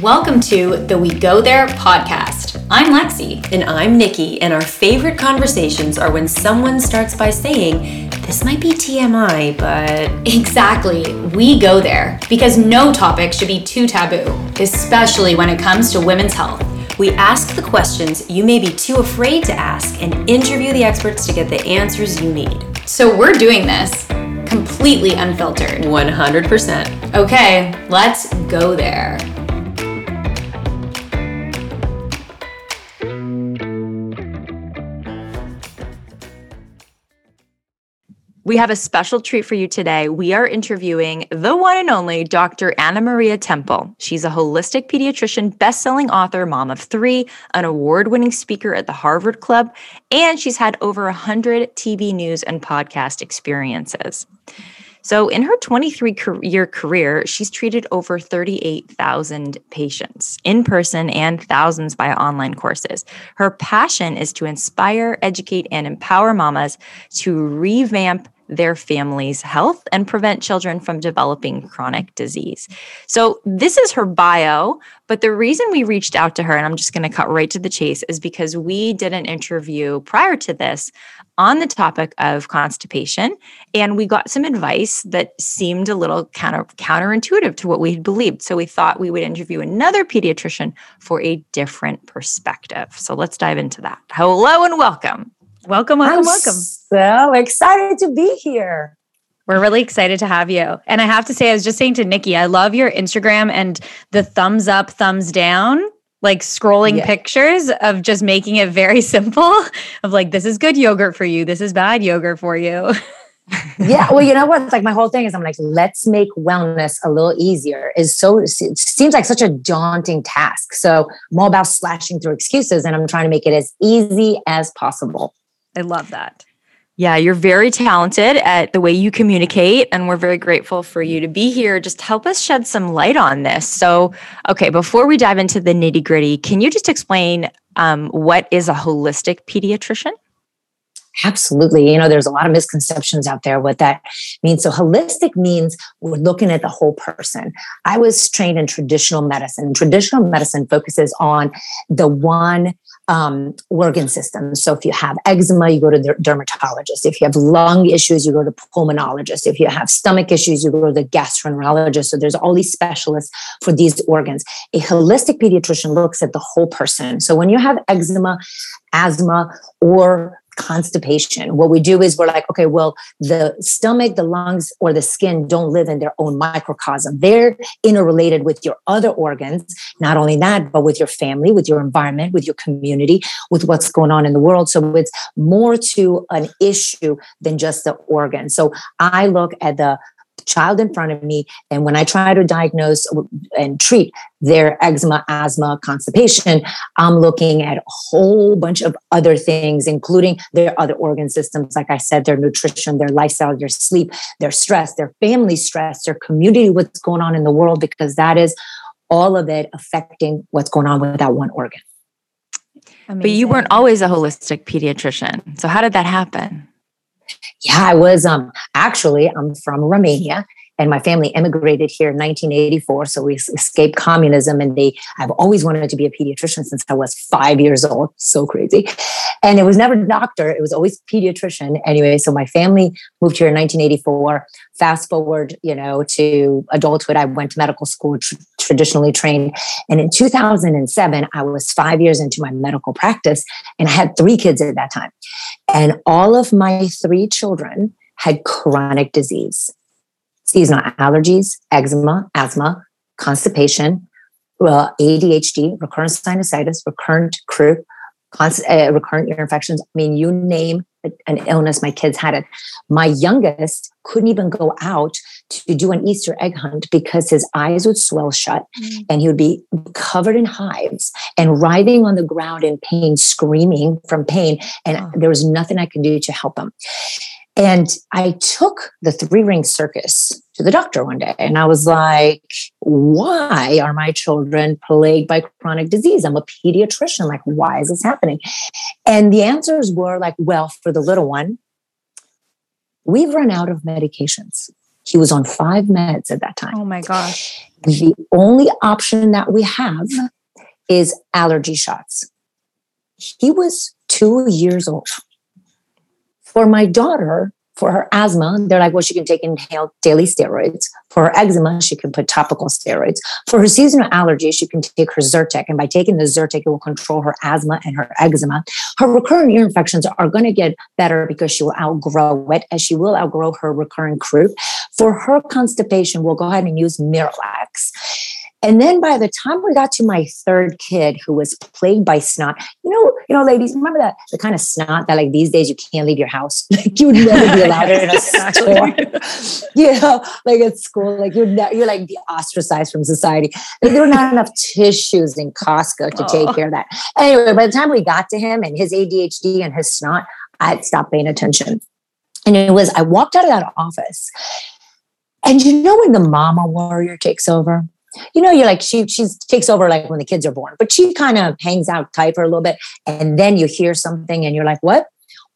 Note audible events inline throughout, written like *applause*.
Welcome to the We Go There podcast. I'm Lexi. And I'm Nikki, and our favorite conversations are when someone starts by saying, This might be TMI, but. Exactly. We go there because no topic should be too taboo, especially when it comes to women's health. We ask the questions you may be too afraid to ask and interview the experts to get the answers you need. So we're doing this completely unfiltered. 100%. Okay, let's go there. We have a special treat for you today. We are interviewing the one and only Dr. Ana-Maria Temple. She's a holistic pediatrician, best-selling author, mom of 3, an award-winning speaker at the Harvard Club, and she's had over 100 TV news and podcast experiences. So, in her 23 year career, she's treated over 38,000 patients in person and thousands via online courses. Her passion is to inspire, educate, and empower mamas to revamp their family's health and prevent children from developing chronic disease. So, this is her bio, but the reason we reached out to her, and I'm just going to cut right to the chase, is because we did an interview prior to this on the topic of constipation, and we got some advice that seemed a little counter counterintuitive to what we had believed. So, we thought we would interview another pediatrician for a different perspective. So, let's dive into that. Hello and welcome. Welcome, welcome, I'm welcome. So excited to be here. We're really excited to have you. And I have to say, I was just saying to Nikki, I love your Instagram and the thumbs up, thumbs down, like scrolling yeah. pictures of just making it very *laughs* simple of like, this is good yogurt for you, this is bad yogurt for you. yeah *laughs* well you know what like my whole thing is i'm like let's make wellness a little easier is so it seems like such a daunting task so i'm all about slashing through excuses and i'm trying to make it as easy as possible I love that. Yeah, you're very talented at the way you communicate, and we're very grateful for you to be here. Just help us shed some light on this. So, okay, before we dive into the nitty gritty, can you just explain um, what is a holistic pediatrician? Absolutely. You know, there's a lot of misconceptions out there what that means. So, holistic means we're looking at the whole person. I was trained in traditional medicine. Traditional medicine focuses on the one um, organ systems. So if you have eczema, you go to the dermatologist. If you have lung issues, you go to pulmonologist. If you have stomach issues, you go to the gastroenterologist. So there's all these specialists for these organs. A holistic pediatrician looks at the whole person. So when you have eczema, asthma, or constipation. What we do is we're like, okay, well, the stomach, the lungs, or the skin don't live in their own microcosm. They're interrelated with your other organs. Not only that, but with your family, with your environment, with your community, with what's going on in the world. So it's more to an issue than just the organ. So I look at the child in front of me. And when I try to diagnose and treat their eczema, asthma, constipation, I'm looking at a whole bunch of other things, including their other organ systems. Like I said, their nutrition, their lifestyle, their sleep, their stress, their family stress, their community, what's going on in the world, because that is all of it affecting what's going on with that one organ. Amazing. But you weren't always a holistic pediatrician. So, how did that happen? Yeah, I was um actually I'm from Romania and my family immigrated here in 1984 so we escaped communism and they i've always wanted to be a pediatrician since i was five years old so crazy. And it was never doctor it was always pediatrician. Anyway so my family moved here in 1984 fast forward you know to adulthood i went to medical school traditionally trained and in 2007 i was five years into my medical practice and i had three kids at that time and all of my three children had chronic disease seasonal allergies, eczema, asthma, constipation, ADHD, recurrent sinusitis, recurrent croup, uh, recurrent ear infections. I mean, you name an illness, my kids had it. My youngest couldn't even go out to do an Easter egg hunt because his eyes would swell shut mm. and he would be covered in hives and writhing on the ground in pain, screaming from pain. And oh. there was nothing I could do to help him. And I took the three ring circus to the doctor one day and I was like, why are my children plagued by chronic disease? I'm a pediatrician. Like, why is this happening? And the answers were like, well, for the little one, we've run out of medications. He was on five meds at that time. Oh my gosh. The only option that we have is allergy shots. He was two years old. For my daughter, for her asthma, they're like, well, she can take inhaled daily steroids. For her eczema, she can put topical steroids. For her seasonal allergies, she can take her Zyrtec. And by taking the Zyrtec, it will control her asthma and her eczema. Her recurrent ear infections are going to get better because she will outgrow it, as she will outgrow her recurrent croup. For her constipation, we'll go ahead and use Miralax. And then by the time we got to my third kid who was plagued by snot, you know, you know, ladies, remember that the kind of snot that like these days you can't leave your house. *laughs* Like you would never be allowed in a *laughs* store. you know, like at school, like you're ne- you're like ostracized from society. Like, there were not enough tissues in Costco to take care of that. Anyway, by the time we got to him and his ADHD and his snot, I had stopped paying attention. And it was, I walked out of that office. And you know when the mama warrior takes over? You know, you're like she she takes over like when the kids are born, but she kind of hangs out tight for a little bit, and then you hear something, and you're like, what?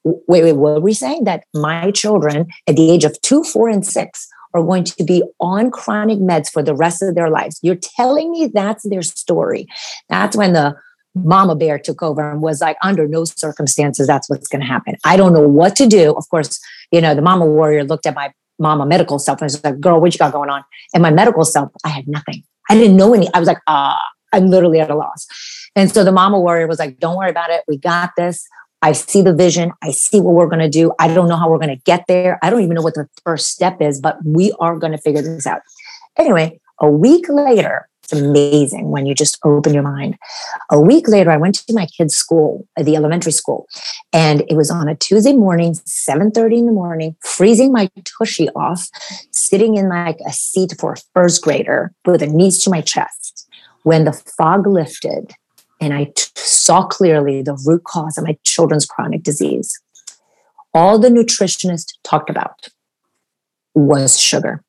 Wait, wait, what are we saying? That my children at the age of two, four, and six are going to be on chronic meds for the rest of their lives. You're telling me that's their story. That's when the mama bear took over and was like, under no circumstances, that's what's going to happen. I don't know what to do. Of course, you know, the mama warrior looked at my mama medical self and was like, girl, what you got going on? And my medical self, I had nothing. I didn't know any. I was like, ah, I'm literally at a loss. And so the mama warrior was like, don't worry about it. We got this. I see the vision. I see what we're going to do. I don't know how we're going to get there. I don't even know what the first step is, but we are going to figure this out. Anyway, a week later, it's amazing when you just open your mind. A week later, I went to my kids' school, uh, the elementary school, and it was on a Tuesday morning, 7:30 in the morning, freezing my tushy off, sitting in like a seat for a first grader with a knees to my chest. When the fog lifted and I t- saw clearly the root cause of my children's chronic disease, all the nutritionist talked about was sugar.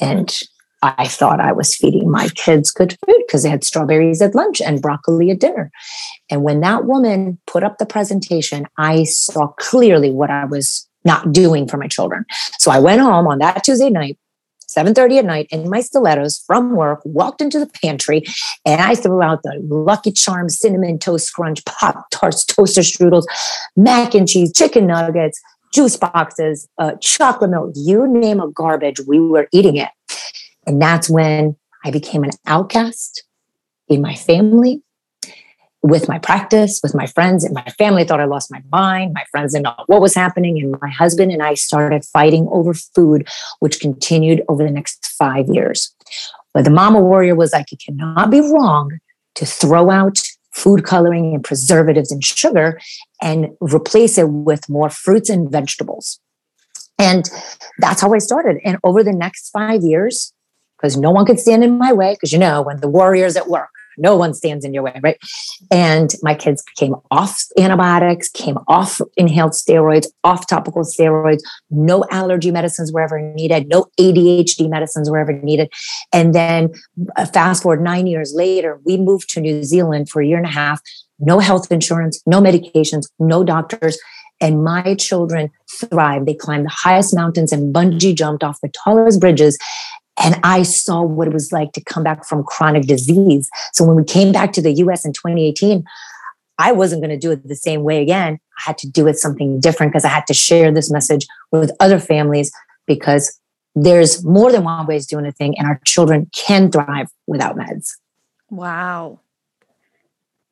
And I thought I was feeding my kids good food because they had strawberries at lunch and broccoli at dinner. And when that woman put up the presentation, I saw clearly what I was not doing for my children. So I went home on that Tuesday night, 7:30 at night in my stilettos from work, walked into the pantry, and I threw out the Lucky Charms cinnamon toast crunch, pop tarts, toaster strudels, mac and cheese, chicken nuggets, juice boxes, uh, chocolate milk, you name a garbage, we were eating it. And that's when I became an outcast in my family, with my practice, with my friends, and my family thought I lost my mind. My friends didn't know what was happening. And my husband and I started fighting over food, which continued over the next five years. But the mama warrior was like, it cannot be wrong to throw out food coloring and preservatives and sugar and replace it with more fruits and vegetables. And that's how I started. And over the next five years, because no one could stand in my way. Because you know, when the warrior's at work, no one stands in your way, right? And my kids came off antibiotics, came off inhaled steroids, off topical steroids, no allergy medicines were ever needed, no ADHD medicines were ever needed. And then uh, fast forward nine years later, we moved to New Zealand for a year and a half, no health insurance, no medications, no doctors. And my children thrived. They climbed the highest mountains and bungee jumped off the tallest bridges. And I saw what it was like to come back from chronic disease. So when we came back to the US in 2018, I wasn't going to do it the same way again. I had to do it something different because I had to share this message with other families because there's more than one way of doing a thing, and our children can thrive without meds. Wow.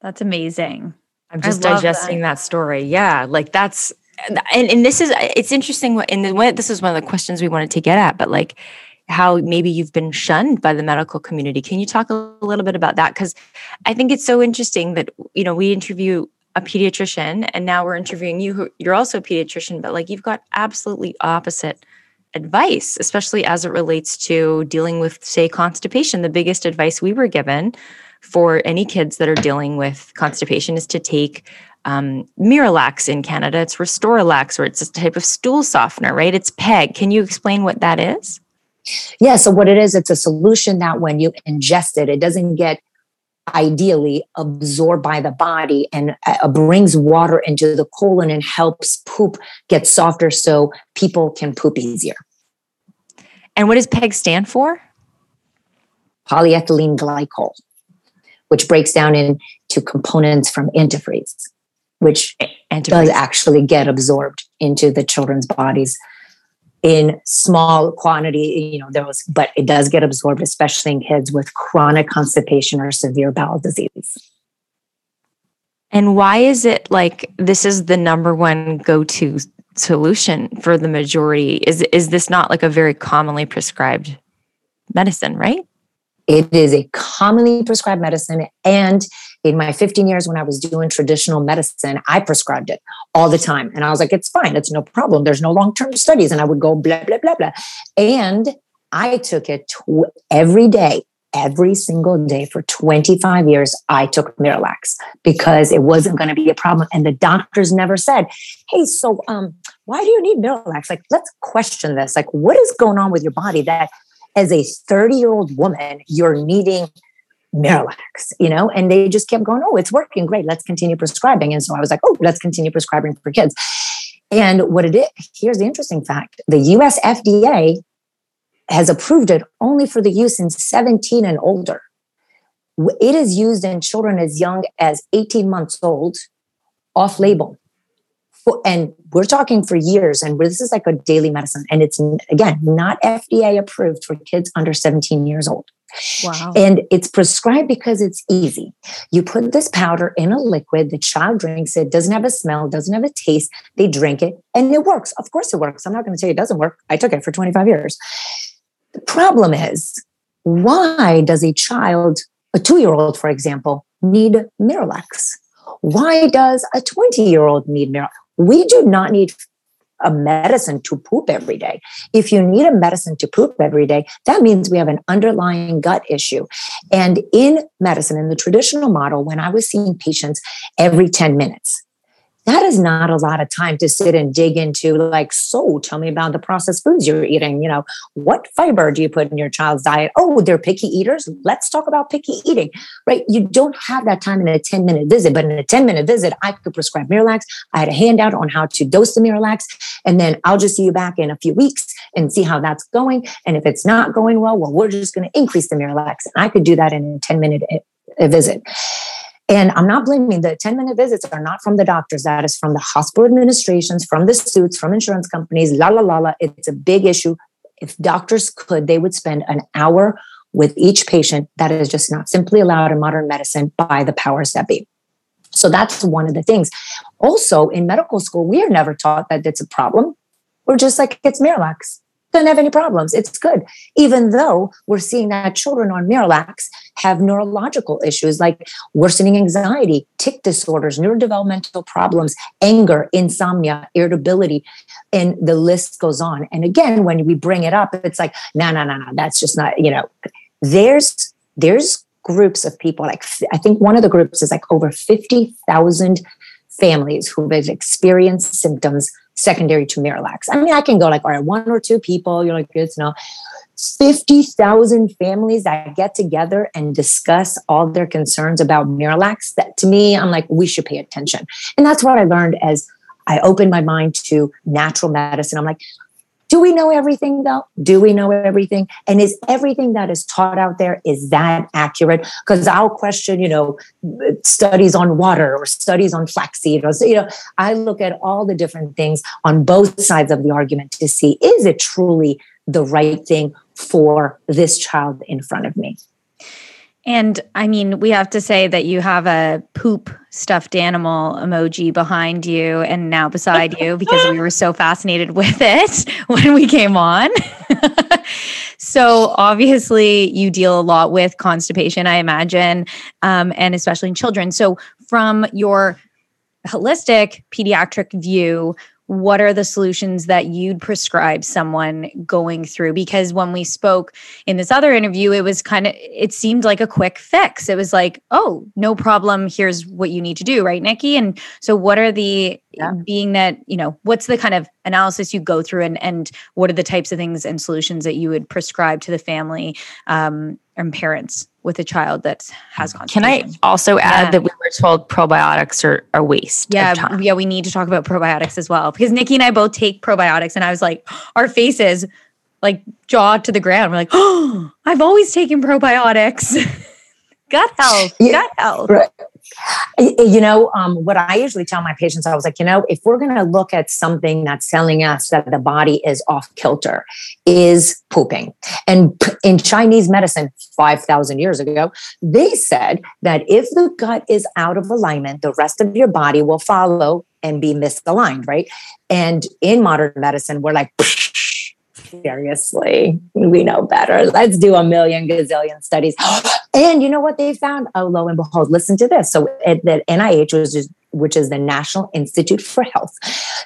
That's amazing. I'm just digesting that. that. story. Yeah. Like that's, and, and this is, it's interesting. And this is one of the questions we wanted to get at, but like, how maybe you've been shunned by the medical community. Can you talk a little bit about that? Because I think it's so interesting that, you know, we interview a pediatrician and now we're interviewing you who you're also a pediatrician, but like you've got absolutely opposite advice, especially as it relates to dealing with, say, constipation. The biggest advice we were given for any kids that are dealing with constipation is to take um, Miralax in Canada. It's Restoralax, or it's a type of stool softener, right? It's PEG. Can you explain what that is? Yeah. So what it is, it's a solution that when you ingest it, it doesn't get ideally absorbed by the body and uh, brings water into the colon and helps poop get softer so people can poop easier. And what does PEG stand for? Polyethylene glycol, which breaks down into components from antifreeze, which antifreeze. does actually get absorbed into the children's bodies in small quantity, you know, those, but it does get absorbed, especially in kids with chronic constipation or severe bowel disease. And why is it like this is the number one go to solution for the majority? Is, is this not like a very commonly prescribed medicine, right? It is a commonly prescribed medicine. And in my 15 years when I was doing traditional medicine, I prescribed it all the time. And I was like, it's fine. It's no problem. There's no long term studies. And I would go blah, blah, blah, blah. And I took it tw- every day every single day for 25 years, I took Miralax because it wasn't going to be a problem. And the doctors never said, Hey, so um, why do you need Miralax? Like, let's question this. Like, what is going on with your body that as a 30 year old woman, you're needing Miralax, you know? And they just kept going, Oh, it's working great. Let's continue prescribing. And so I was like, Oh, let's continue prescribing for kids. And what it is, here's the interesting fact the US FDA has approved it only for the use in 17 and older. It is used in children as young as 18 months old, off label. And we're talking for years, and this is like a daily medicine. And it's, again, not FDA approved for kids under 17 years old. Wow. And it's prescribed because it's easy. You put this powder in a liquid, the child drinks it, doesn't have a smell, doesn't have a taste. They drink it, and it works. Of course, it works. I'm not going to tell you it doesn't work. I took it for 25 years. The problem is, why does a child, a two year old, for example, need Miralax? Why does a 20 year old need Miralax? We do not need a medicine to poop every day. If you need a medicine to poop every day, that means we have an underlying gut issue. And in medicine, in the traditional model, when I was seeing patients every 10 minutes, that is not a lot of time to sit and dig into like so tell me about the processed foods you're eating you know what fiber do you put in your child's diet? Oh they're picky eaters. Let's talk about picky eating right? You don't have that time in a 10 minute visit but in a 10 minute visit i could prescribe miralax. I had a handout on how to dose the miralax and then i'll just see you back in a few weeks and see how that's going. And if it's not going well well we're just going to increase the miralax. And i could do that in a 10 minute eh, visit and I'm not blaming the 10 minute visits are not from the doctors. That is from the hospital administrations, from the suits, from insurance companies, la la la la. It's a big issue. If doctors could, they would spend an hour with each patient. That is just not simply allowed in modern medicine by the powers that be. So that's one of the things. Also, in medical school, we are never taught that it's a problem. We're just like, it's Miralax doesn't have any problems. It's good. Even though we're seeing that children on Miralax have neurological issues like worsening anxiety, tic disorders, neurodevelopmental problems, anger, insomnia, irritability, and the list goes on. And again, when we bring it up, it's like, no, no, no, no, that's just not, you know, there's, there's groups of people like, I think one of the groups is like over 50,000 families who have experienced symptoms secondary to Miralax. I mean, I can go like, all right, one or two people, you're like, good to know. 50,000 families that get together and discuss all their concerns about Miralax. That to me, I'm like, we should pay attention. And that's what I learned as I opened my mind to natural medicine. I'm like, do we know everything though? Do we know everything? And is everything that is taught out there is that accurate? Because I'll question, you know, studies on water or studies on flaxseed or you know, I look at all the different things on both sides of the argument to see is it truly the right thing for this child in front of me. And I mean, we have to say that you have a poop stuffed animal emoji behind you and now beside you because we were so fascinated with it *laughs* when we came on. *laughs* so, obviously, you deal a lot with constipation, I imagine, um, and especially in children. So, from your holistic pediatric view, what are the solutions that you'd prescribe someone going through? Because when we spoke in this other interview it was kind of it seemed like a quick fix. It was like oh no problem. Here's what you need to do. Right nikki? And so what are the yeah. being that you know what's the kind of analysis you go through and and what are the types of things and solutions that you would prescribe to the family um, and parents with a child that has. Can I also add yeah. that we were told probiotics are a waste? Yeah, yeah, we need to talk about probiotics as well because Nikki and I both take probiotics, and I was like, our faces like jaw to the ground. We're like, oh, *gasps* I've always taken probiotics. *laughs* gut health, yeah, gut health. Right. You know, um, what I usually tell my patients, I was like, you know, if we're going to look at something that's telling us that the body is off kilter, is pooping. And in Chinese medicine, 5,000 years ago, they said that if the gut is out of alignment, the rest of your body will follow and be misaligned, right? And in modern medicine, we're like, seriously, we know better. Let's do a million gazillion studies. *gasps* And you know what they found? Oh, lo and behold, listen to this. So at the NIH was just which is the National Institute for Health.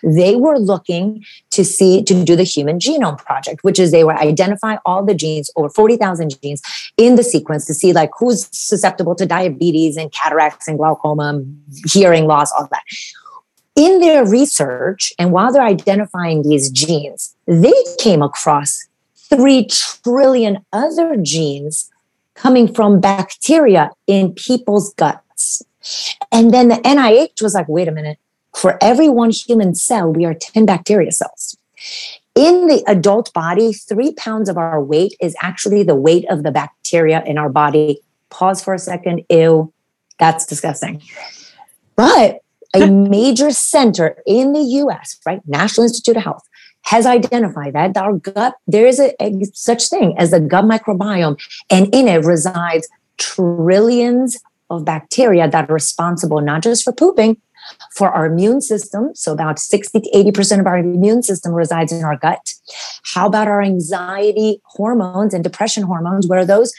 They were looking to see to do the Human Genome Project, which is they were identify all the genes, over 40,000 genes in the sequence to see like who's susceptible to diabetes and cataracts and glaucoma, hearing loss, all that in their research, and while they're identifying these genes, they came across 3 trillion other genes coming from bacteria in people's guts. And then the NIH was like, wait a minute, for every one human cell, we are 10 bacteria cells. In the adult body, three pounds of our weight is actually the weight of the bacteria in our body. Pause for a second. Ew, that's disgusting. But a major center in the US, right? National Institute of Health has identified that our gut, there is a, a, such thing as the gut microbiome, and in it resides trillions of bacteria that are responsible not just for pooping, for our immune system. So about 60 to 80% of our immune system resides in our gut. How about our anxiety hormones and depression hormones? Where are those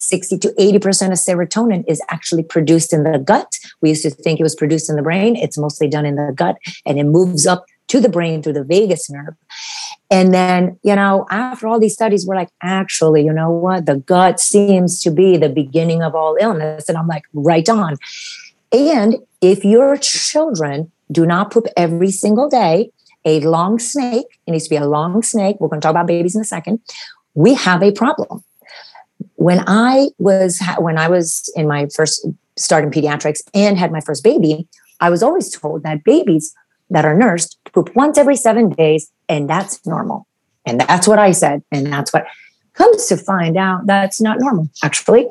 60 to 80% of serotonin is actually produced in the gut. We used to think it was produced in the brain. It's mostly done in the gut and it moves up to the brain through the vagus nerve. And then, you know, after all these studies, we're like, actually, you know what? The gut seems to be the beginning of all illness. And I'm like, right on. And if your children do not poop every single day, a long snake, it needs to be a long snake. We're going to talk about babies in a second. We have a problem when I was when I was in my first start in pediatrics and had my first baby, I was always told that babies that are nursed poop once every seven days, and that's normal. And that's what I said, and that's what comes to find out that's not normal. Actually,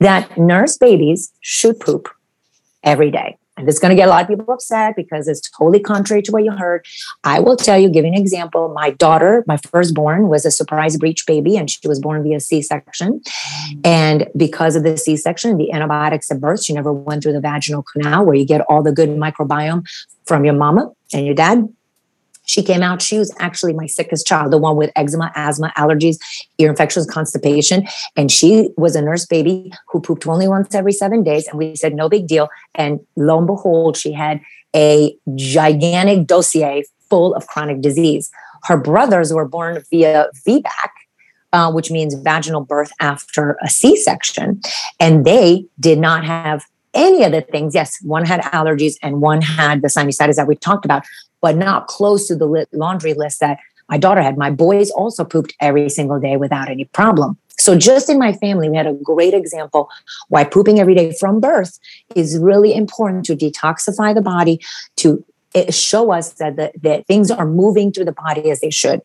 that nurse babies should poop every day. And it's going to get a lot of people upset because it's totally contrary to what you heard. I will tell you, giving an example, my daughter, my firstborn, was a surprise breech baby and she was born via C section. Mm. And because of the C section, the antibiotics at birth, she never went through the vaginal canal where you get all the good microbiome from your mama and your dad. She came out, she was actually my sickest child, the one with eczema, asthma, allergies, ear infections, constipation. And she was a nurse baby who pooped only once every seven days. And we said, no big deal. And lo and behold, she had a gigantic dossier full of chronic disease. Her brothers were born via VBAC, uh, which means vaginal birth after a C section. And they did not have any of the things. Yes, one had allergies and one had the sinusitis that we talked about, but not close to the laundry list that my daughter had. My boys also pooped every single day without any problem. So, just in my family, we had a great example why pooping every day from birth is really important to detoxify the body, to eh, show us that, the, that things are moving through the body as they should.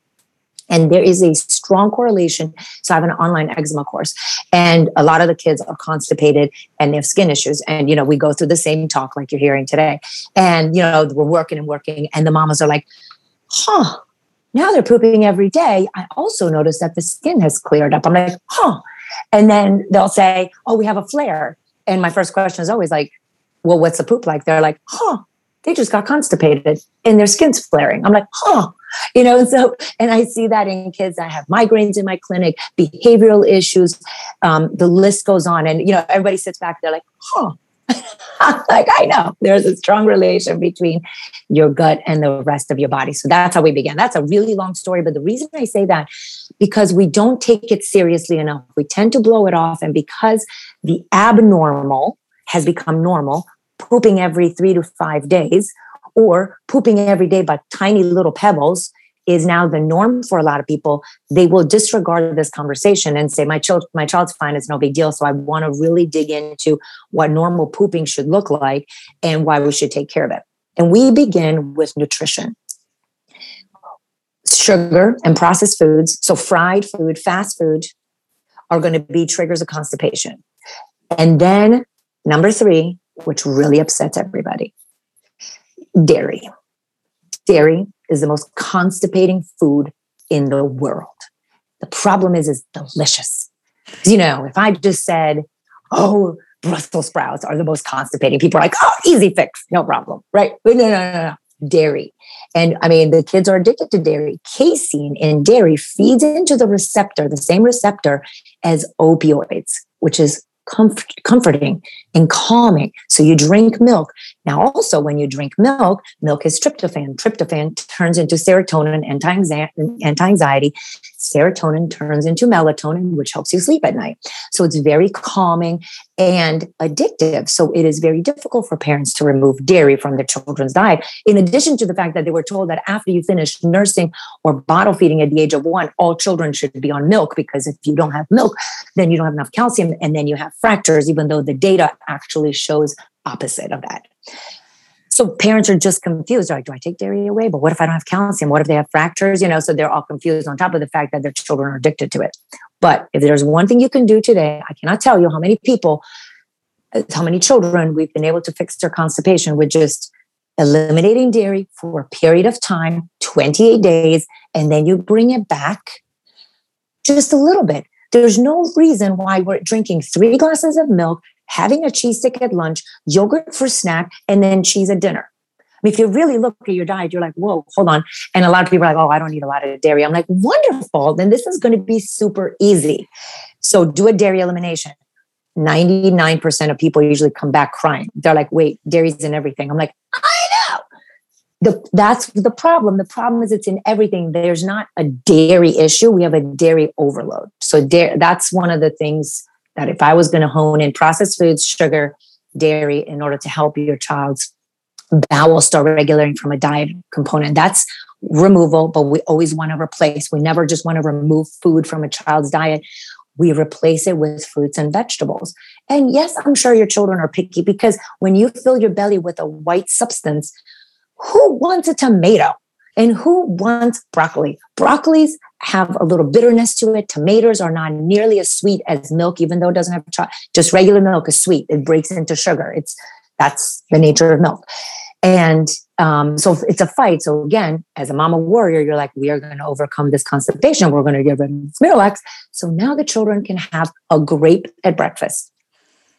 And there is a strong correlation. So I have an online eczema course, and a lot of the kids are constipated and they have skin issues. And, you know, we go through the same talk like you're hearing today. And, you know, we're working and working, and the mamas are like, huh, now they're pooping every day. I also noticed that the skin has cleared up. I'm like, huh. And then they'll say, oh, we have a flare. And my first question is always like, well, what's the poop like? They're like, huh, they just got constipated and their skin's flaring. I'm like, huh, you know, *laughs* so, and I see that in kids i have migraines in my clinic, behavioral issues, um, the list goes on. And, you know, everybody sits back, they're like, huh. *laughs* like, I know there's a strong relation between your gut and the rest of your body. So that's how we began. That's a really long story. But the reason I say that, because we don't take it seriously enough, we tend to blow it off. And because the abnormal has become normal, pooping every three to five days, or pooping every day by tiny little pebbles is now the norm for a lot of people they will disregard this conversation and say my child my child's fine it's no big deal so i want to really dig into what normal pooping should look like and why we should take care of it and we begin with nutrition sugar and processed foods, so fried food, fast food, are going to be triggers of constipation. And then number three, which really upsets everybody, dairy. Dairy is the most constipating food in the world. The problem is, it's delicious. You know, if I just said, oh, Brussels sprouts are the most constipating, people are like, oh, easy fix, no problem, right? But no, no, no, no dairy. And I mean, the kids are addicted to dairy. Casein in dairy feeds into the receptor, the same receptor as opioids, which is comfort, comforting and calming. So you drink milk. Now, also, when you drink milk, milk is tryptophan. Tryptophan turns into serotonin, anti anxiety. Serotonin turns into melatonin, which helps you sleep at night. So it's very calming and addictive. So it is very difficult for parents to remove dairy from their children's diet. In addition to the fact that they were told that after you finish nursing or bottle feeding at the age of one, all children should be on milk because if you don't have milk, then you don't have enough calcium and then you have fractures, even though the data actually shows opposite of that. So parents are just confused. Like, do I take dairy away? But what if I don't have calcium? What if they have fractures? You know, so they're all confused on top of the fact that their children are addicted to it. But if there's one thing you can do today, I cannot tell you how many people, uh, how many children we've been able to fix their constipation with just eliminating dairy for a period of time, 28 days, and then you bring it back just a little bit. There's no reason why we're drinking three glasses of milk, having a cheese stick at lunch, yogurt for snack, and then cheese at dinner. I mean, if you really look at your diet, you're like, whoa, hold on. And a lot of people are like, oh, I don't eat a lot of dairy. I'm like, wonderful. Then this is going to be super easy. So do a dairy elimination. 99% of people usually come back crying. They're like, wait, dairy's in everything. I'm like, I know. The, that's the problem. The problem is it's in everything. There's not a dairy issue. We have a dairy overload. So da- that's one of the things that if I was going to hone in processed foods, sugar, dairy in order to help your child's bowel start regulating from a diet component, that's removal, but we always want to replace. We never just want to remove food from a child's diet. We replace it with fruits and vegetables. And yes, I'm sure your children are picky because when you fill your belly with a white substance, who wants a tomato? And who wants broccoli? Broccolis have a little bitterness to it. Tomatoes are not nearly as sweet as milk, even though it doesn't have chocolate. Just regular milk is sweet. It breaks into sugar. It's that's the nature of milk. And um, so it's a fight. So again, as a mama warrior, you're like, we are going to overcome this constipation. We're going to give them Miralax. So now the children can have a grape at breakfast,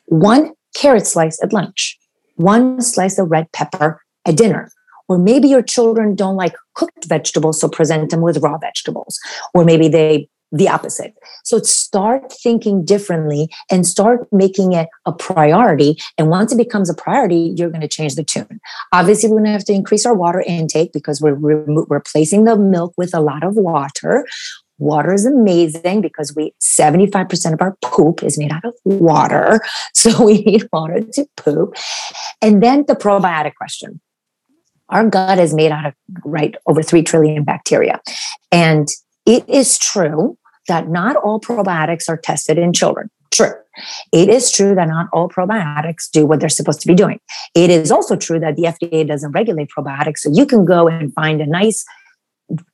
one carrot slice at lunch, one slice of red pepper at dinner, or maybe your children don't like cooked vegetables, so present them with raw vegetables. Or maybe they the opposite. So start thinking differently and start making it a priority. And once it becomes a priority, you're going to change the tune. Obviously, we're going to have to increase our water intake because we're re- replacing the milk with a lot of water. Water is amazing because we 75% of our poop is made out of water. *laughs* So we need water to poop. And then the probiotic question our gut is made out of right over 3 trillion bacteria. And it is true that not all probiotics are tested in children. True. It is true that not all probiotics do what they're supposed to be doing. It is also true that the fda doesn't regulate probiotics. So you can go and find a nice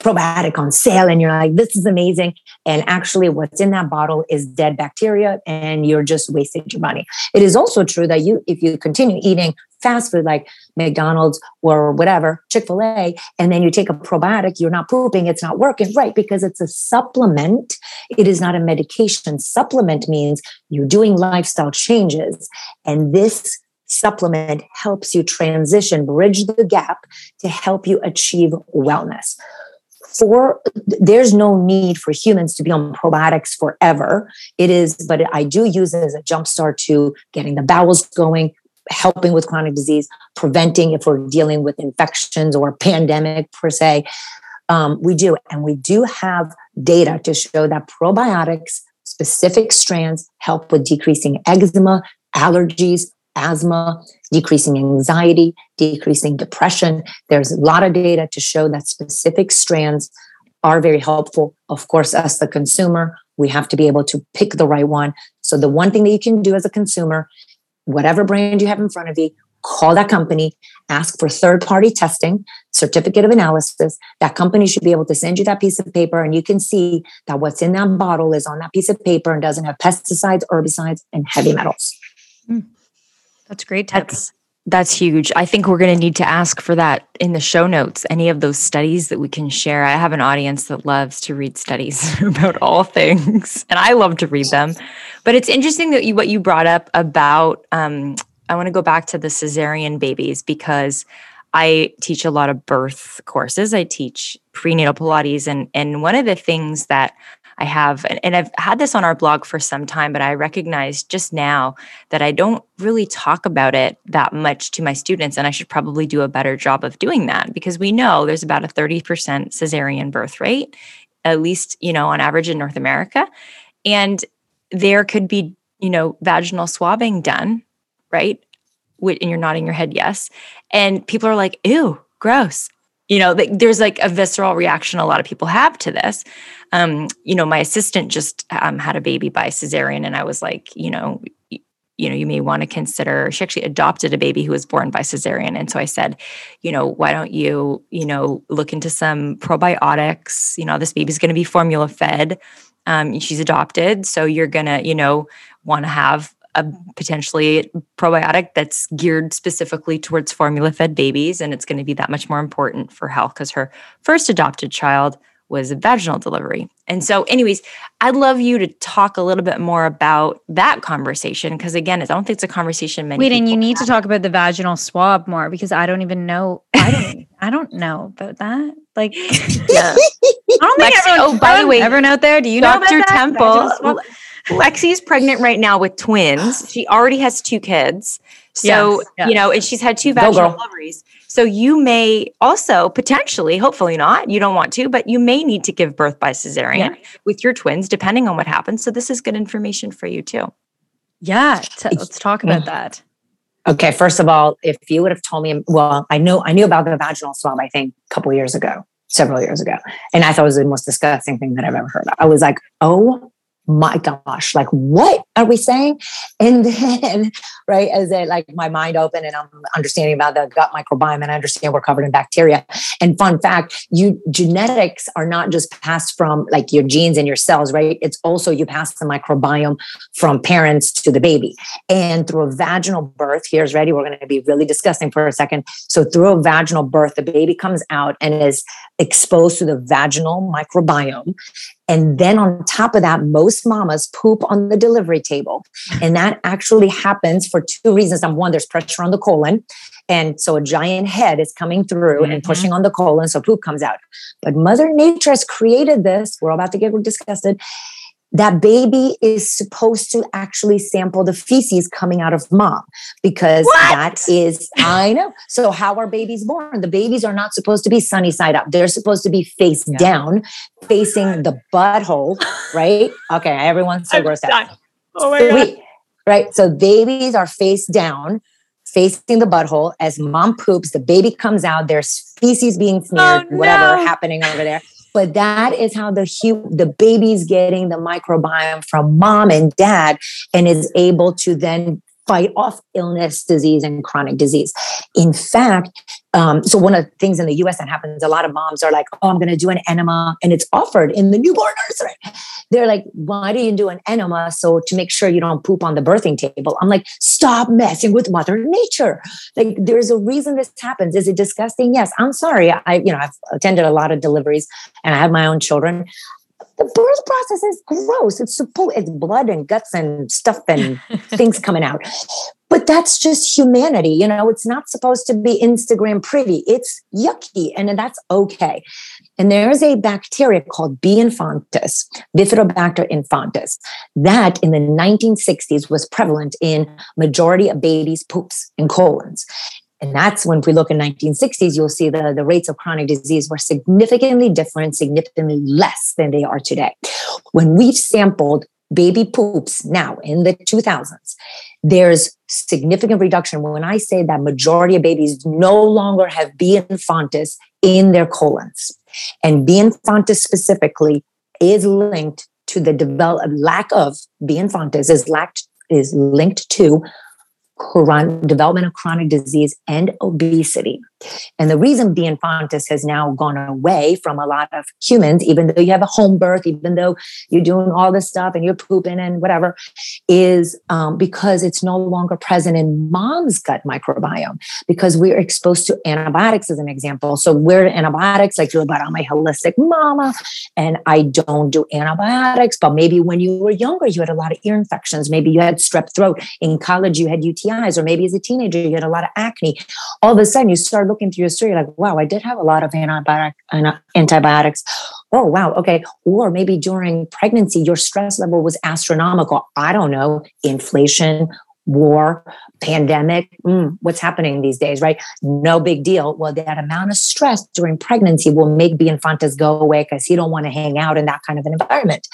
probiotic on sale and you're like this is amazing. And actually what's in that bottle is dead bacteria and you're just wasting your money. It is also true that you if you continue eating fast food like McDonald's or whatever, Chick fil A, and then you take a probiotic, you're not pooping, it's not working, right? Because it's a supplement. It is not a medication. Supplement means you're doing lifestyle changes. And this supplement helps you transition, bridge the gap to help you achieve wellness. For there's no need for humans to be on probiotics forever. It is, but I do use it as a jumpstart to getting the bowels going, helping with chronic disease, preventing if we're dealing with infections or pandemic per se. Um, we do, and we do have data to show that probiotics, specific strands, help with decreasing eczema, allergies, asthma, decreasing anxiety, decreasing depression. There's a lot of data to show that specific strands are very helpful. Of course, as the consumer, we have to be able to pick the right one. So, the one thing that you can do as a consumer whatever brand you have in front of you, call that company, ask for third party testing, certificate of analysis. That company should be able to send you that piece of paper and you can see that what's in that bottle is on that piece of paper and doesn't have pesticides, herbicides, and heavy metals. Mm. That's great. Tip. That's huge. I think we're going to need to ask for that in the show notes. Any of those studies that we can share. I have an audience that loves to read studies *laughs* about all things, and I love to read them. But it's interesting that you what you brought up about. Um, I want to go back to the cesarean babies because I teach a lot of birth courses. I teach prenatal Pilates, and and one of the things that I have, and I've had this on our blog for some time, but I recognize just now that I don't really talk about it that much to my students. And I should probably do a better job of doing that because we know there's about a 30% cesarean birth rate, at least, you know, on average in North America. And there could be, you know, vaginal swabbing done, right? And you're nodding your head, yes. And people are like, ew, gross you know there's like a visceral reaction a lot of people have to this. Um, you know my assistant just um, had a baby by cesarean and i was like you know you know you may want to consider she actually adopted a baby who was born by cesarean. And so i said you know why don't you you know look into some probiotics? You know this baby's going to be formula fed um, she's adopted so you're going to you know want to have a potentially probiotic that's geared specifically towards formula fed babies. And it's going to be that much more important for health because her first adopted child was a vaginal delivery. And so, anyways, I'd love you to talk a little bit more about that conversation because, again, I don't think it's a conversation many. Wait, and you need have. to talk about the vaginal swab more because I don't even know. I don't. I don't know about that. Like, *laughs* yeah. I don't think Lexi, everyone. Oh, by the way, everyone out there, do you Dr. know Dr. Temple? Lexi's pregnant right now with twins. She already has two kids. So, yes, yes. you know, and she's had two vaginal deliveries. So you may also potentially, hopefully not, you don't want to, but you may need to give birth by cesarean yeah. with your twins, depending on what happens. So this is good information for you too. Yeah. T- let's talk about mm. that. Okay. First of all, if you would have told me, well, I know I knew about the vaginal swab, I think a couple years ago, several years ago. And I thought it was the most disgusting thing that I've ever heard. Of. I was like, oh my gosh, like what are we saying? And then, *laughs* right, as it like my mind opened and I'm understanding about the gut microbiome and I understand we're covered in bacteria. And fun fact, you genetics are not just passed from like your genes and your cells, right? It's also you pass the microbiome from parents to the baby. And through a vaginal birth, here's ready, we're going to be really disgusting for a second. So through a vaginal birth, the baby comes out and is exposed to the vaginal microbiome. And then on top of that, most mamas poop on the delivery table. And that actually happens for two reasons. Number one, there's pressure on the colon. And so a giant head is coming through mm-hmm. and pushing on the colon. So poop comes out. But Mother Nature has created this. We're about to get disgusted that baby is supposed to actually sample the feces coming out of mom because what? that is i know. So how are babies born? The babies are not supposed to be sunny side up. They're supposed to be face yeah. down facing the butthole right? Okay everyone's so grossed out. oh my god. right? So babies are face down facing the butthole. As mom poops the baby comes out there's feces being oh, smeared oh, whatever happening over there but that is how the hu- the baby's getting the microbiome from mom and dad and is able to then fight off illness, disease, and chronic disease. In fact, um, so one of the things in the US that happens, a lot of moms are like, oh, I'm going to do an enema, and it's offered in the newborn *laughs* nursery. They're like, why do you do an enema? So to make sure you don't poop on the birthing table. I'm like, stop messing with Mother Nature. Like, there's a reason this happens. Is it disgusting? Yes. I'm sorry. I, you know, I've attended a lot of deliveries and I have my own children the birth process is gross. It's supposed it's blood and guts and stuff and *laughs* things coming out. But that's just humanity. You know, it's not supposed to be Instagram pretty. It's yucky and that's okay. And there's a bacteria called B. infantis, Bifidobacter infantis, that in the 1960s was prevalent in majority of babies' poops and colons. And that's when if we look in 1960s, you'll see the, the rates of chronic disease were significantly different, significantly less than they are today. When we've sampled baby poops now in the 2000s, there's significant reduction. When I say that majority of babies no longer have B. infantis in their colons, and B. infantis specifically is linked to the develop, lack of B. infantis is lacked is linked to chron- development of chronic disease and obesity. And the reason the infantis has now gone away from a lot of humans, even though you have a home birth, even though you're doing all this stuff and you're pooping and whatever, is um, because it's no longer present in mom's gut microbiome because we're exposed to antibiotics as an example. So we're antibiotics, like you're, but I'm a holistic mama and I don't do antibiotics. But maybe when you were younger, you had a lot of ear infections. Maybe you had strep throat. In college, you had UTIs, or maybe as a teenager, you had a lot of acne. All of a sudden, you start looking through your story like, wow, I did have a lot of antibiotic, antibiotics. Oh, wow. Okay. Or maybe during pregnancy, your stress level was astronomical. I don't know, inflation, war, pandemic, mm, what's happening these days, right? No big deal. Well, that amount of stress during pregnancy will make the go away because he don't want to hang out in that kind of an environment.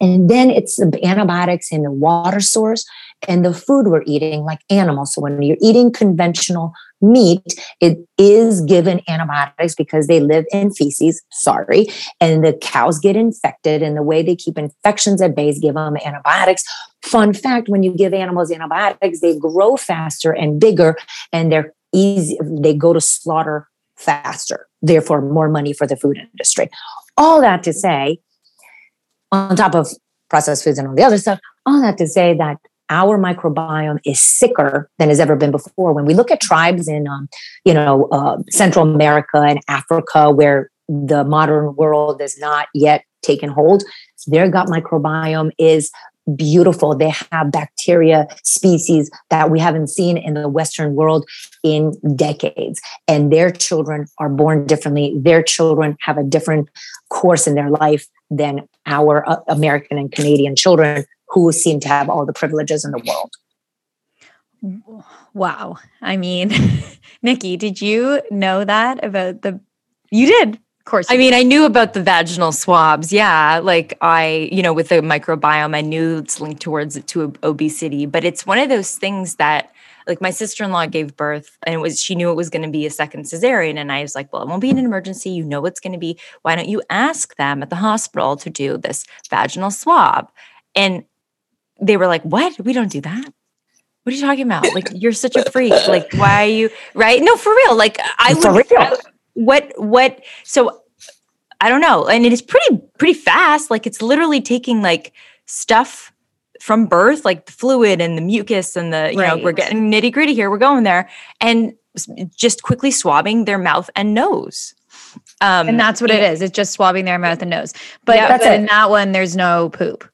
And then it's the antibiotics in the water source and the food we're eating, like animals. So when you're eating conventional meat, it is given antibiotics because they live in feces. Sorry. And the cows get infected. And the way they keep infections at bay is give them antibiotics. Fun fact when you give animals antibiotics, they grow faster and bigger and they're easy. They go to slaughter faster, therefore, more money for the food industry. All that to say, on top of processed foods and all the other stuff, all that to say that our microbiome is sicker than has ever been before. When we look at tribes in, um, you know, uh, Central America and Africa, where the modern world has not yet taken hold, their gut microbiome is beautiful. They have bacteria species that we haven't seen in the Western world in decades. And their children are born differently. Their children have a different course in their life than our uh, American and Canadian children who seem to have all the privileges in the world. Wow. I mean, *laughs* Nikki, did you know that about the you did? Of course. I mean, I knew about the vaginal swabs. Yeah, like I, you know, with the microbiome, I knew it's linked towards to obesity, but it's one of those things that like my sister-in-law gave birth and it was she knew it was going to be a second cesarean and I was like, well, it won't be an emergency. You know it's going to be. Why don't you ask them at the hospital to do this vaginal swab? And they were like, What? We don't do that. What are you talking about? Like, you're such a freak. Like, why are you right? No, for real. Like, I for would. Real. what? What? So, I don't know. And it is pretty pretty fast. Like, it's literally taking like stuff from birth, like the fluid and the mucus and the you right. know we're getting nitty gritty here. We're going there, and just quickly swabbing their mouth and nose. Um, and that's what it is. It's just swabbing their mouth and nose. But, yeah, but in that one, there's no poop.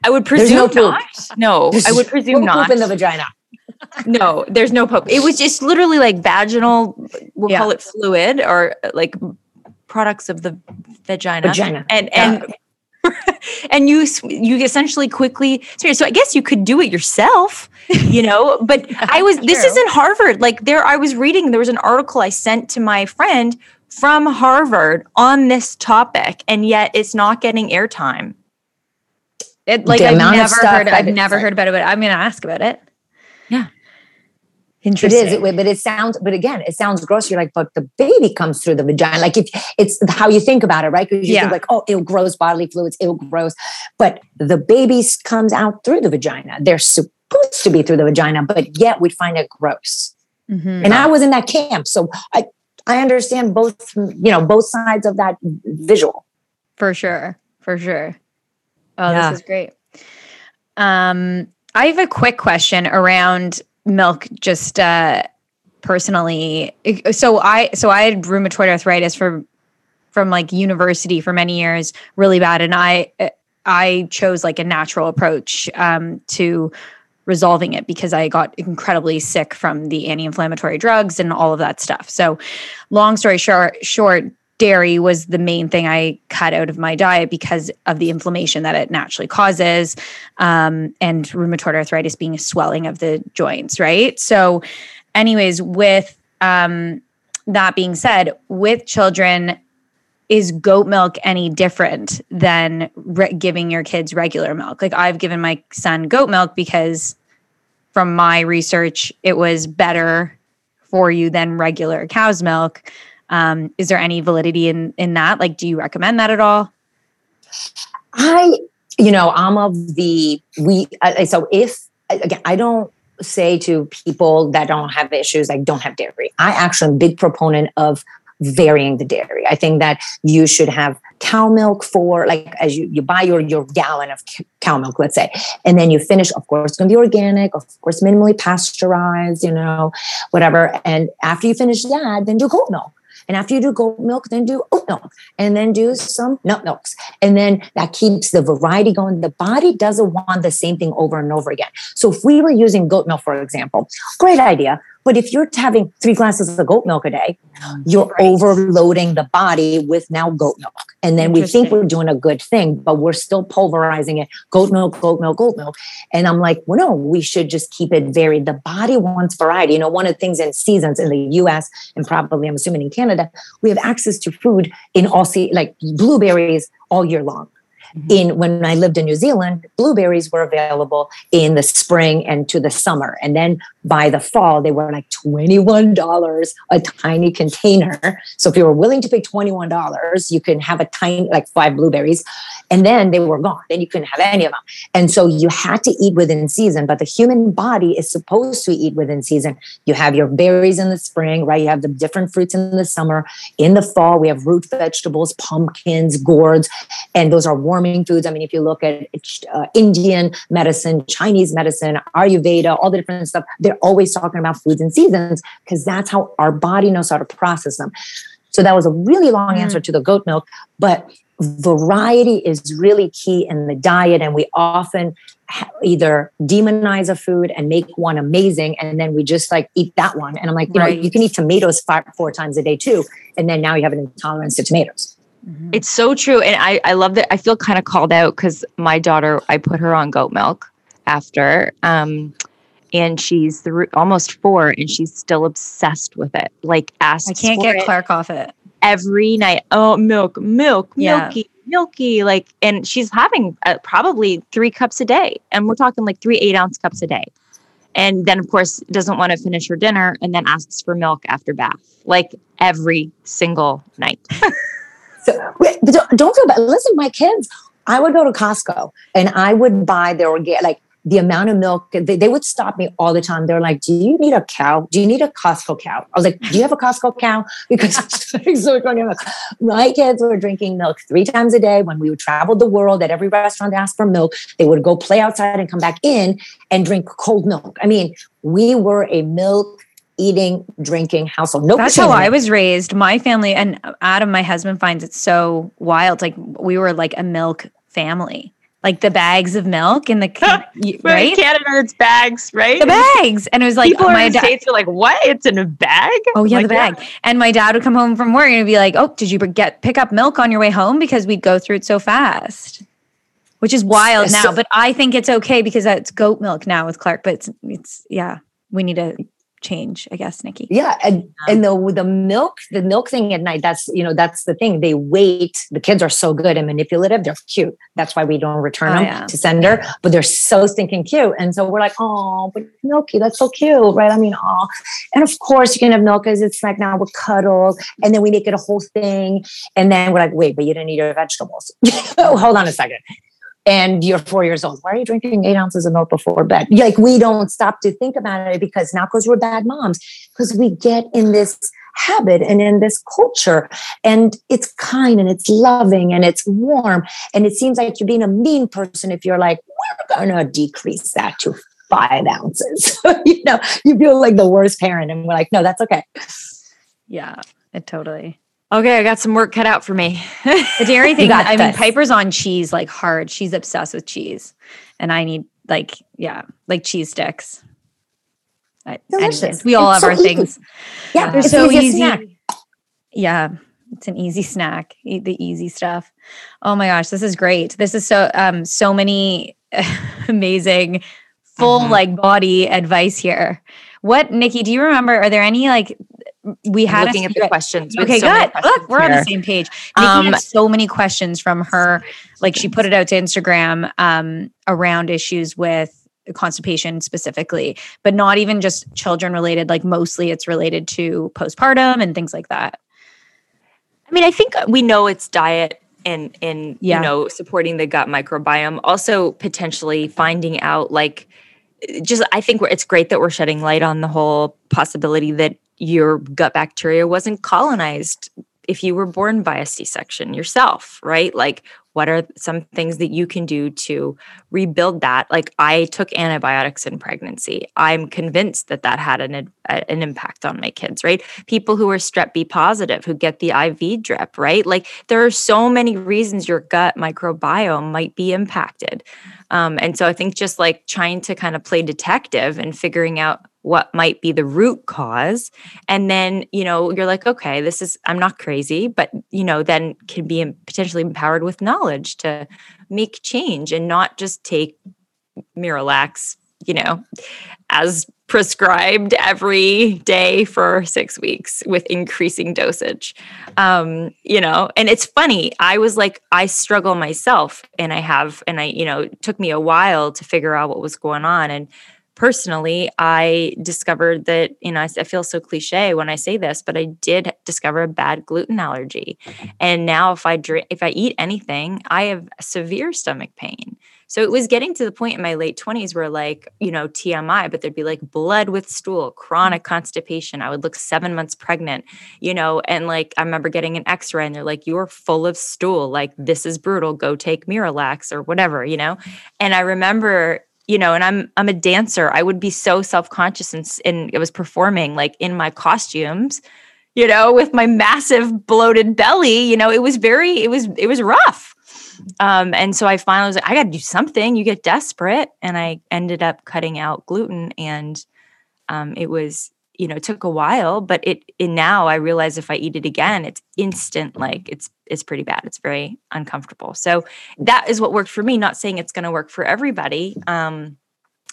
*laughs* I would presume no not. No, I would presume no not. In the vagina. no, there's no poop. It was just literally like vaginal. We'll yeah. call it fluid or like products of the vagina. Vagina. And and. Yeah. *laughs* and you you essentially quickly so i guess you could do it yourself you know but *laughs* i was this is in harvard like there i was reading there was an article i sent to my friend from harvard on this topic and yet it's not getting airtime it like I've never heard. I've never heard about it, but I'm going to ask about it. Yeah. Interesting. It is, it, but it sounds, but again, it sounds gross. You're like, but the baby comes through the vagina. Like if it's how you think about it, right? Because you yeah. think like, oh, it grows bodily fluids, it grows, but the baby comes out through the vagina. They're supposed to be through the vagina, but yet we find it gross. Mm-hmm. And I was in that camp, so I I understand both, you know, both sides of that visual. For sure, for sure. Oh, yeah. this is great. Um, I have a quick question around milk, just uh, personally. So I so I had rheumatoid arthritis for from like university for many years, really bad, and I I chose like a natural approach um, to resolving it because I got incredibly sick from the anti-inflammatory drugs and all of that stuff. So, long story short, short dairy was the main thing I cut out of my diet because of the inflammation that it naturally causes, um, and rheumatoid arthritis being a swelling of the joints, right? So, anyways, with um, that being said, with children, is goat milk any different than re- giving your kids regular milk? Like, I've given my son goat milk because from my research, it was better for you than regular cow's milk. Um, is there any validity in in that? Like, do you recommend that at all? I, you know, I'm of the we. I, so if again, I don't say to people that don't have issues, like don't have dairy. I actually am a big proponent of varying the dairy. I think that you should have cow milk for like as you, you buy your your gallon of cow milk, let's say, and then you finish. Of course, it's going to be organic. Of course, minimally pasteurized. You know, whatever. And after you finish that, then do goat milk. And after you do goat milk, then do oat milk and then do some nut milks. And then that keeps the variety going. The body doesn't want the same thing over and over again. So if we were using goat milk, for example, great idea. But if you're having three glasses of goat milk a day, mm-hmm. you're right. overloading the body with now goat milk. And then we think we're doing a good thing, but we're still pulverizing it goat milk, goat milk, goat milk. And I'm like, well, no, we should just keep it varied. The body wants variety. You know, one of the things in seasons in the US and probably I'm assuming in Canada, we have access to food in all sea, like blueberries all year long. Mm-hmm. In when I lived in New Zealand, blueberries were available in the spring and to the summer. And then by the fall, they were like $21 a tiny container. So if you were willing to pay $21, you can have a tiny, like five blueberries. And then they were gone. Then you couldn't have any of them. And so you had to eat within season, but the human body is supposed to eat within season. You have your berries in the spring, right? You have the different fruits in the summer. In the fall, we have root vegetables, pumpkins, gourds, and those are warming foods. I mean, if you look at uh, Indian medicine, Chinese medicine, Ayurveda, all the different stuff, they're always talking about foods and seasons because that's how our body knows how to process them. So that was a really long mm. answer to the goat milk, but variety is really key in the diet and we often either demonize a food and make one amazing and then we just like eat that one and i'm like you right. know you can eat tomatoes five four times a day too and then now you have an intolerance to tomatoes mm-hmm. it's so true and i i love that i feel kind of called out because my daughter i put her on goat milk after um and she's th- almost four and she's still obsessed with it like asks i can't get clark off it every night. Oh, milk, milk, milky, yeah. milky. Like, and she's having uh, probably three cups a day. And we're talking like three eight ounce cups a day. And then, of course, doesn't want to finish her dinner and then asks for milk after bath, like every single night. *laughs* so, don't, feel bad. Listen, my kids, I would go to Costco and I would buy their organic, like the amount of milk. They, they, would stop me all the time. They're like do you need a cow? Do you need a costco cow? I was like do you have a costco cow? *laughs* Because so my kids were drinking milk three times a day when we would travel the world at every restaurant asked for milk. They would go play outside and come back in and drink cold milk. I mean we were a milk eating, drinking household. No, that's how I was raised. My family and Adam, my husband, finds it so wild. Like we were like a milk family. Like the bags of milk in the *laughs* right Canada it's bags right? The bags. And it was like people my in the da- states are like what? It's in a bag? Oh yeah like, the bag. Yeah. and my dad would come home from work and be like oh did you get pick up milk on your way home? Because we'd go through it so fast. Which is wild now but I think it's okay because it's goat milk now with Clark but it's, it's yeah we need to change, I guess, Nikki. Yeah. And, and the, the milk, the milk thing at night, that's, you know, that's the thing. They wait. The kids are so good and manipulative. They're cute. That's why we don't return oh, them yeah. to sender, but they're so stinking cute. And so we're like, oh, but Milky, that's so cute, right? I mean, oh, and of course you can have milk because it's like now we're cuddled and then we make it a whole thing. And then we're like, wait, but you didn't eat your vegetables. *laughs* Hold on a second and you're four years old. Why are you drinking eight ounces of milk before bed? Like we don't stop to think about it because not because we're bad moms, because we get in this habit and in this culture and it's kind and it's loving and it's warm and it seems like you're being a mean person if you're like we're going to decrease that to five ounces *laughs* you know you feel like the worst parent and we're like no that's okay yeah it totally Okay, I got some work cut out for me. the dairy *laughs* thing, I mean, Piper's on cheese like hard. She's obsessed with cheese. And I need like, yeah, like cheese sticks. Delicious. we all it's have so our easy. things. Yeah, it's so easy. Snack. Yeah, it's an easy snack. Eat the easy stuff. Oh my gosh, this is great. This is so um so many *laughs* amazing full mm-hmm. like body advice here. What Nikki, do you remember are there any like we had looking at the questions. Okay, so good. Look, we're here. on the same page. Nikki um, had so many questions from her. Like she put it out to Instagram um, around issues with constipation specifically, but not even just children related. Like mostly, it's related to postpartum and things like that. I mean, I think we know it's diet and and yeah. you know supporting the gut microbiome. Also, potentially finding out like just I think it's great that we're shedding light on the whole possibility that your gut bacteria wasn't colonized if you were born by a C-section yourself, right? Like what are some things that you can do to rebuild that? Like i took antibiotics in pregnancy. I'm convinced that that had an, an impact on my kids right? People who are strep b positive who get the iv drip right? Like there are so many reasons your gut microbiome might be impacted. Um, and so i think just like trying to kind of play detective and figuring out what might be the root cause and then you know you're like okay this is i'm not crazy but you know then can be potentially empowered with knowledge to make change and not just take miralax you know as prescribed every day for six weeks with increasing dosage. Um you know and it's funny i was like i struggle myself and i have and i you know took me a while to figure out what was going on and personally, I discovered that, you know, I, I, feel so cliche when I say this, but I did discover a bad gluten allergy. Mm-hmm. And now if I drink, if I eat anything, I have severe stomach pain. So it was getting to the point in my late 20s where, like, you know, TMI, but there'd be like blood with stool, mm-hmm. chronic constipation. I would look seven months pregnant, you know, and like I remember getting an x ray and they're like, you're full of stool. Like, this is brutal. Go take Miralax or whatever, you know? Mm-hmm. And I remember you know and i'm i'm a dancer. I would be so self-conscious and, and i was performing like in my costumes you know with my massive bloated belly you know it was very it was it was rough. Um, and so i finally was like i gotta do something. You get desperate. And i ended up cutting out gluten and um, it was you know took a while but it and now i realize if i eat it again it's instant like it's it's pretty bad. It's very uncomfortable. So that is what worked for me. Not saying it's going to work for everybody. Um,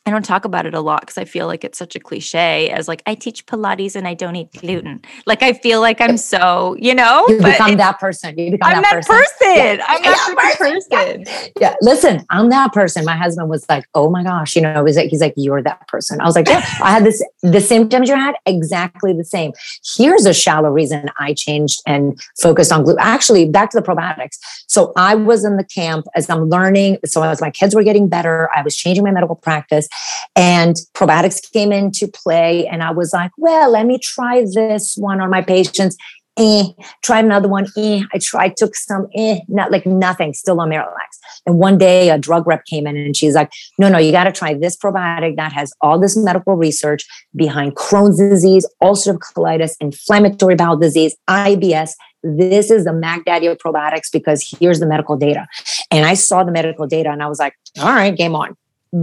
I don't talk about it a lot because I feel like it's such a cliche as like I teach Pilates and I don't eat gluten. Like I feel like I'm so, you know, you become that person. You become I'm that, that person. person. Yeah. I'm that, that *laughs* person. person. Yeah. yeah. Listen, I'm that person. My husband was like, oh my gosh, you know, was like, he's like, you're that person. I was like, yeah, I had this the symptoms you had, exactly the same. Here's a shallow reason I changed and focused on gluten. Actually, back to the probiotics. So I was in the camp as I'm learning. So as my kids were getting better, I was changing my medical practice. And probiotics came into play. And I was like, well, let me try this one on my patients. Eh, tried another one. Eh, I tried, took some, eh, not like nothing, still on Miralax. And one day a drug rep came in and she's like, no, no, you got to try this probiotic that has all this medical research behind Crohn's disease, ulcerative colitis, inflammatory bowel disease, IBS. This is the Mac Daddy of probiotics because here's the medical data. And I saw the medical data and I was like, all right, game on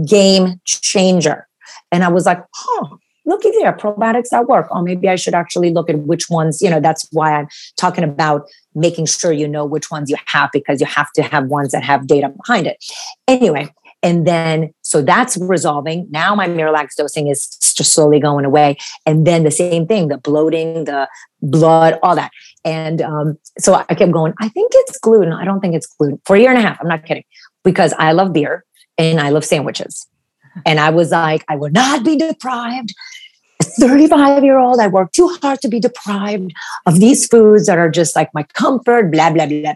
game changer. And I was like, huh, looky there, probiotics at work. Oh, maybe I should actually look at which ones, you know, that's why I'm talking about making sure you know which ones you have because you have to have ones that have data behind it. Anyway, and then so that's resolving. Now my Miralax dosing is just slowly going away. And then the same thing, the bloating, the blood, all that. And um, so I kept going, I think it's gluten. I don't think it's gluten for a year and a half. I'm not kidding because I love beer and I love sandwiches. And I was like, I will not be deprived. A 35 year old, I work too hard to be deprived of these foods that are just like my comfort, blah, blah, blah, blah.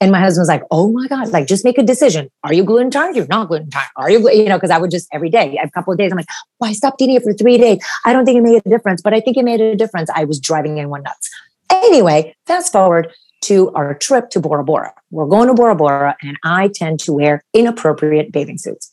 And my husband was like, oh my God, like just make a decision. Are you gluten intolerant? You're not gluten intolerant. Are you, you know, because I would just every day, a couple of days, I'm like, well, I stopped eating it for three days. I don't think it made a difference, but I think it made a difference. I was driving anyone nuts. Anyway, fast forward to our trip to Bora Bora. We're going to Bora Bora, and I tend to wear inappropriate bathing suits.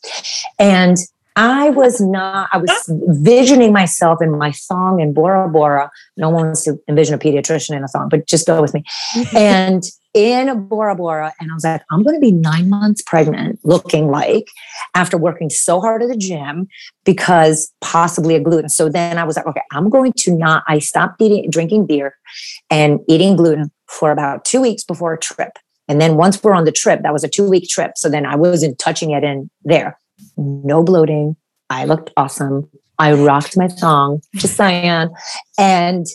And I was not, I was visioning myself in my thong in Bora Bora. No one wants to envision a pediatrician in a thong, but just go with me. *laughs* and in Bora Bora, and I was like, I'm going to be nine months pregnant, looking like after working so hard at the gym because possibly a gluten. So then I was like, okay, I'm going to not, I stopped eating, drinking beer and eating gluten for about two weeks before a trip. And then once we're on the trip, that was a two week trip. So then I wasn't touching it in there. No bloating. I looked awesome. I rocked my thong, to saying. And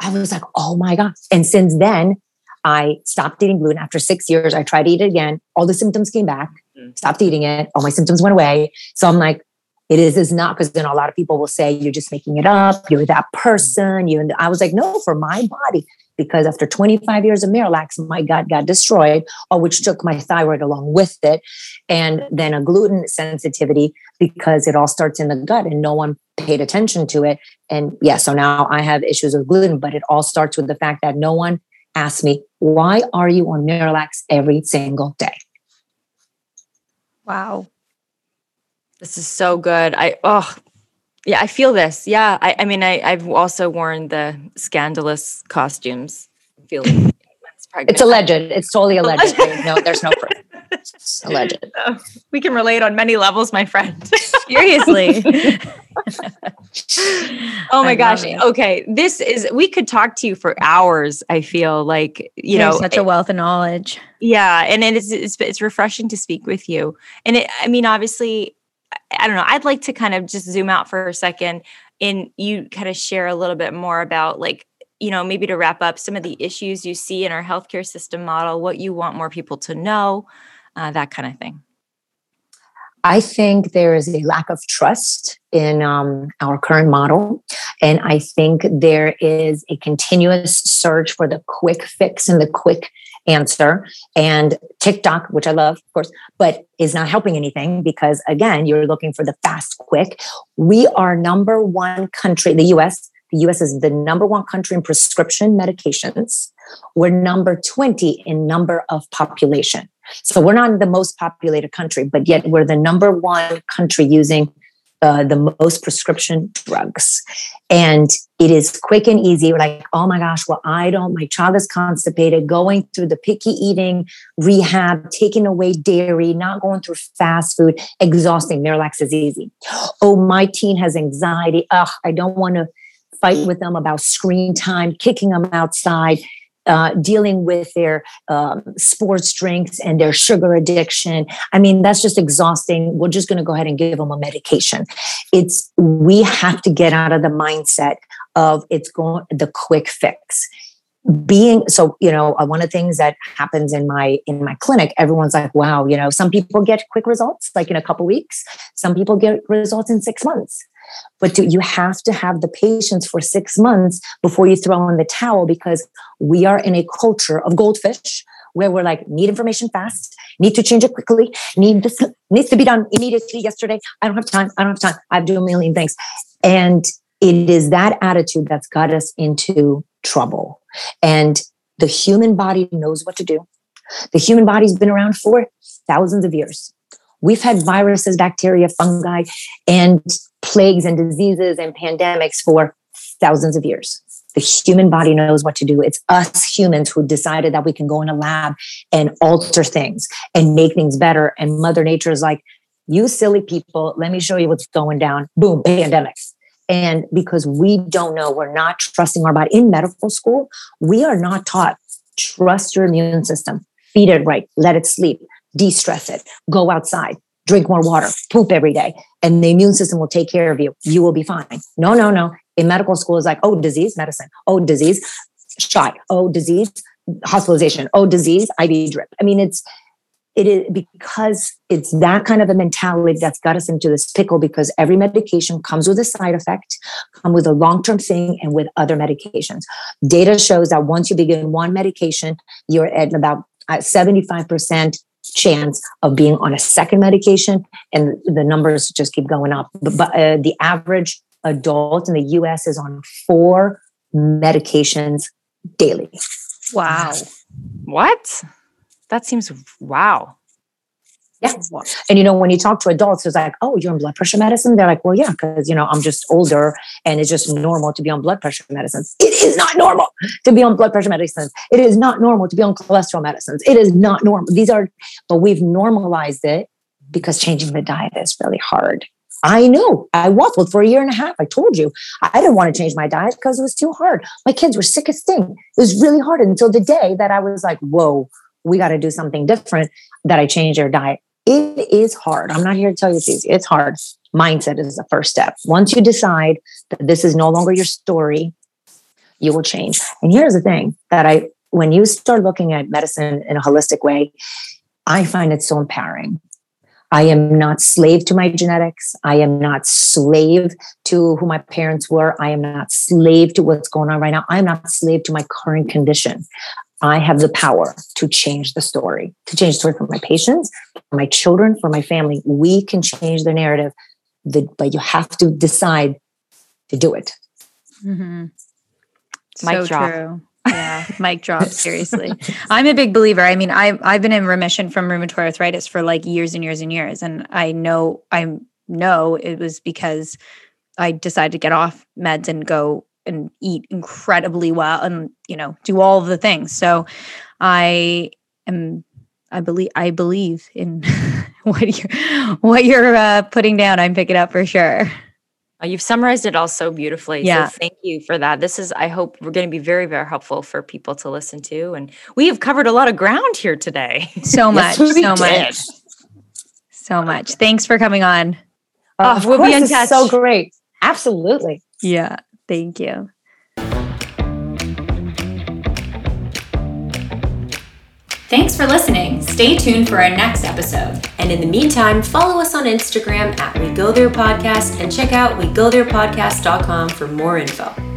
I was like, oh my God. And since then, I stopped eating gluten after six years. I tried to eat it again. All the symptoms came back, mm. stopped eating it. All my symptoms went away. So I'm like, it is is not because then a lot of people will say you're just making it up. You're that person. You and I was like, no, for my body, because after 25 years of Miralax, my gut got destroyed, or which took my thyroid along with it. And then a gluten sensitivity because it all starts in the gut and no one paid attention to it. And yeah, so now I have issues with gluten, but it all starts with the fact that no one asked me, why are you on Miralax every single day? Wow. This is so good. I, oh, yeah, I feel this. Yeah. I, I mean, I, I've also worn the scandalous costumes feeling It's alleged. It's totally *laughs* alleged. no, there's no proof. It's *laughs* alleged. Oh, we can relate on many levels, my friend. *laughs* Seriously. oh my gosh. Okay. This is, we could talk to you for hours. I feel like, you There's know, such eh a wealth of knowledge. Yeah. And it is, it's, it's refreshing to speak with you. And it, I mean, obviously, I don't know. I'd like to kind of just zoom out for a second and you kind of share a little bit more about like, you know, maybe to wrap up some of the issues you see in our healthcare system model, what you want more people to know, uh, that kind of thing. I think there is a lack of trust in um, our current model. And I think there is a continuous search for the quick fix and the quick answer. And TikTok, which I love, of course, but is not helping anything because, again, you're looking for the fast, quick. We are number one country, the US. The US is the number one country in prescription medications. We're number 20 in number of population. So we're not the most populated country, but yet we're the number one country using uh, the most prescription drugs. And it is quick and easy. We're like, oh my gosh, well, I don't, my child is constipated, going through the picky eating rehab, taking away dairy, not going through fast food, exhausting. Miralax is easy. Oh, my teen has anxiety. Ugh, I don't want to fight with them about screen time, kicking them outside uh, dealing with their um, sports drinks and their sugar addiction. I mean, that's just exhausting. We're just going to go ahead and give them a medication. It's we have to get out of the mindset of it's going the quick fix being so you know uh, one of the things that happens in my in my clinic everyone's like wow you know some people get quick results like in a couple weeks. Some people get results in six months. But do, you have to have the patience for six months before you throw in the towel because we are in a culture of goldfish where we're like need information fast need to change it quickly need this needs to be done immediately yesterday. I don't have time i don't have time i do a million things. And it is that attitude that's got us into trouble and the human body knows what to do the human body's been around for thousands of years we've had viruses bacteria fungi and plagues and diseases and pandemics for thousands of years. The human body knows what to do. It's us humans who decided that we can go in a lab and alter things and make things better. And Mother Nature is like, you silly people, let me show you what's going down. Boom, pandemic. And because we don't know, we're not trusting our body. In medical school, we are not taught trust your immune system, feed it right, let it sleep, de stress it, go outside, drink more water, poop every day, and the immune system will take care of you. You will be fine. No, no, no. In medical school, it's like, oh, disease, medicine. Oh, disease, shot. Oh, disease, hospitalization. Oh, disease, IV drip. I mean, it's, it is because it's that kind of a mentality that's got us into this pickle because every medication comes with a side effect, come with a long-term thing and with other medications. Data shows that once you begin one medication, you're at about 75% uh, chance of being on a second medication, and the numbers just keep going up. But uh, the average adult in the US is on four medications daily. Wow. What? That seems wow. Yeah. And you know, when you talk to adults, it's like, oh, you're on blood pressure medicine. They're like, well, yeah, because you know, I'm just older and it's just normal to be on blood pressure medicines. It is not normal to be on blood pressure medicines. It is not normal to be on cholesterol medicines. It is not normal. These are, but we've normalized it because changing the diet is really hard. I knew I waffled for a year and a half. I told you I didn't want to change my diet because it was too hard. My kids were sick as thing. It was really hard until the day that I was like, whoa, we got to do something different that I change their diet. It is hard. I'm not here to tell you it's easy. It's hard. Mindset is the first step. Once you decide that this is no longer your story, you will change. And here's the thing that I, when you start looking at medicine in a holistic way, I find it so empowering. I am not slave to my genetics. I am not slave to who my parents were. I am not slave to what's going on right now. I am not slave to my current condition. I have the power to change the story, to change the story for my patients, for my children, for my family. We can change the narrative, but you have to decide to do it. Mm-hmm. So drop. true. *laughs* Yeah, mic drop. Seriously, I'm a big believer. I mean, I've I've been in remission from rheumatoid arthritis for like years and years and years, and I know I know it was because I decided to get off meds and go and eat incredibly well, and you know, do all of the things. So, I am. I believe I believe in *laughs* what you're what you're uh, putting down. I'm picking up for sure. Uh, you've summarized it all so beautifully. Yeah. So thank you for that. This is, I hope, we're going to be very, very helpful for people to listen to. And we have covered a lot of ground here today. *laughs* So much, yes, so much, so much. Thanks for coming on. Uh, we'll be in touch. So great. Absolutely. Yeah. Thank you. Thanks for listening. Stay tuned for our next episode. And in the meantime, follow us on Instagram at We Go There Podcast and check out WeGoTherePodcast.com for more info.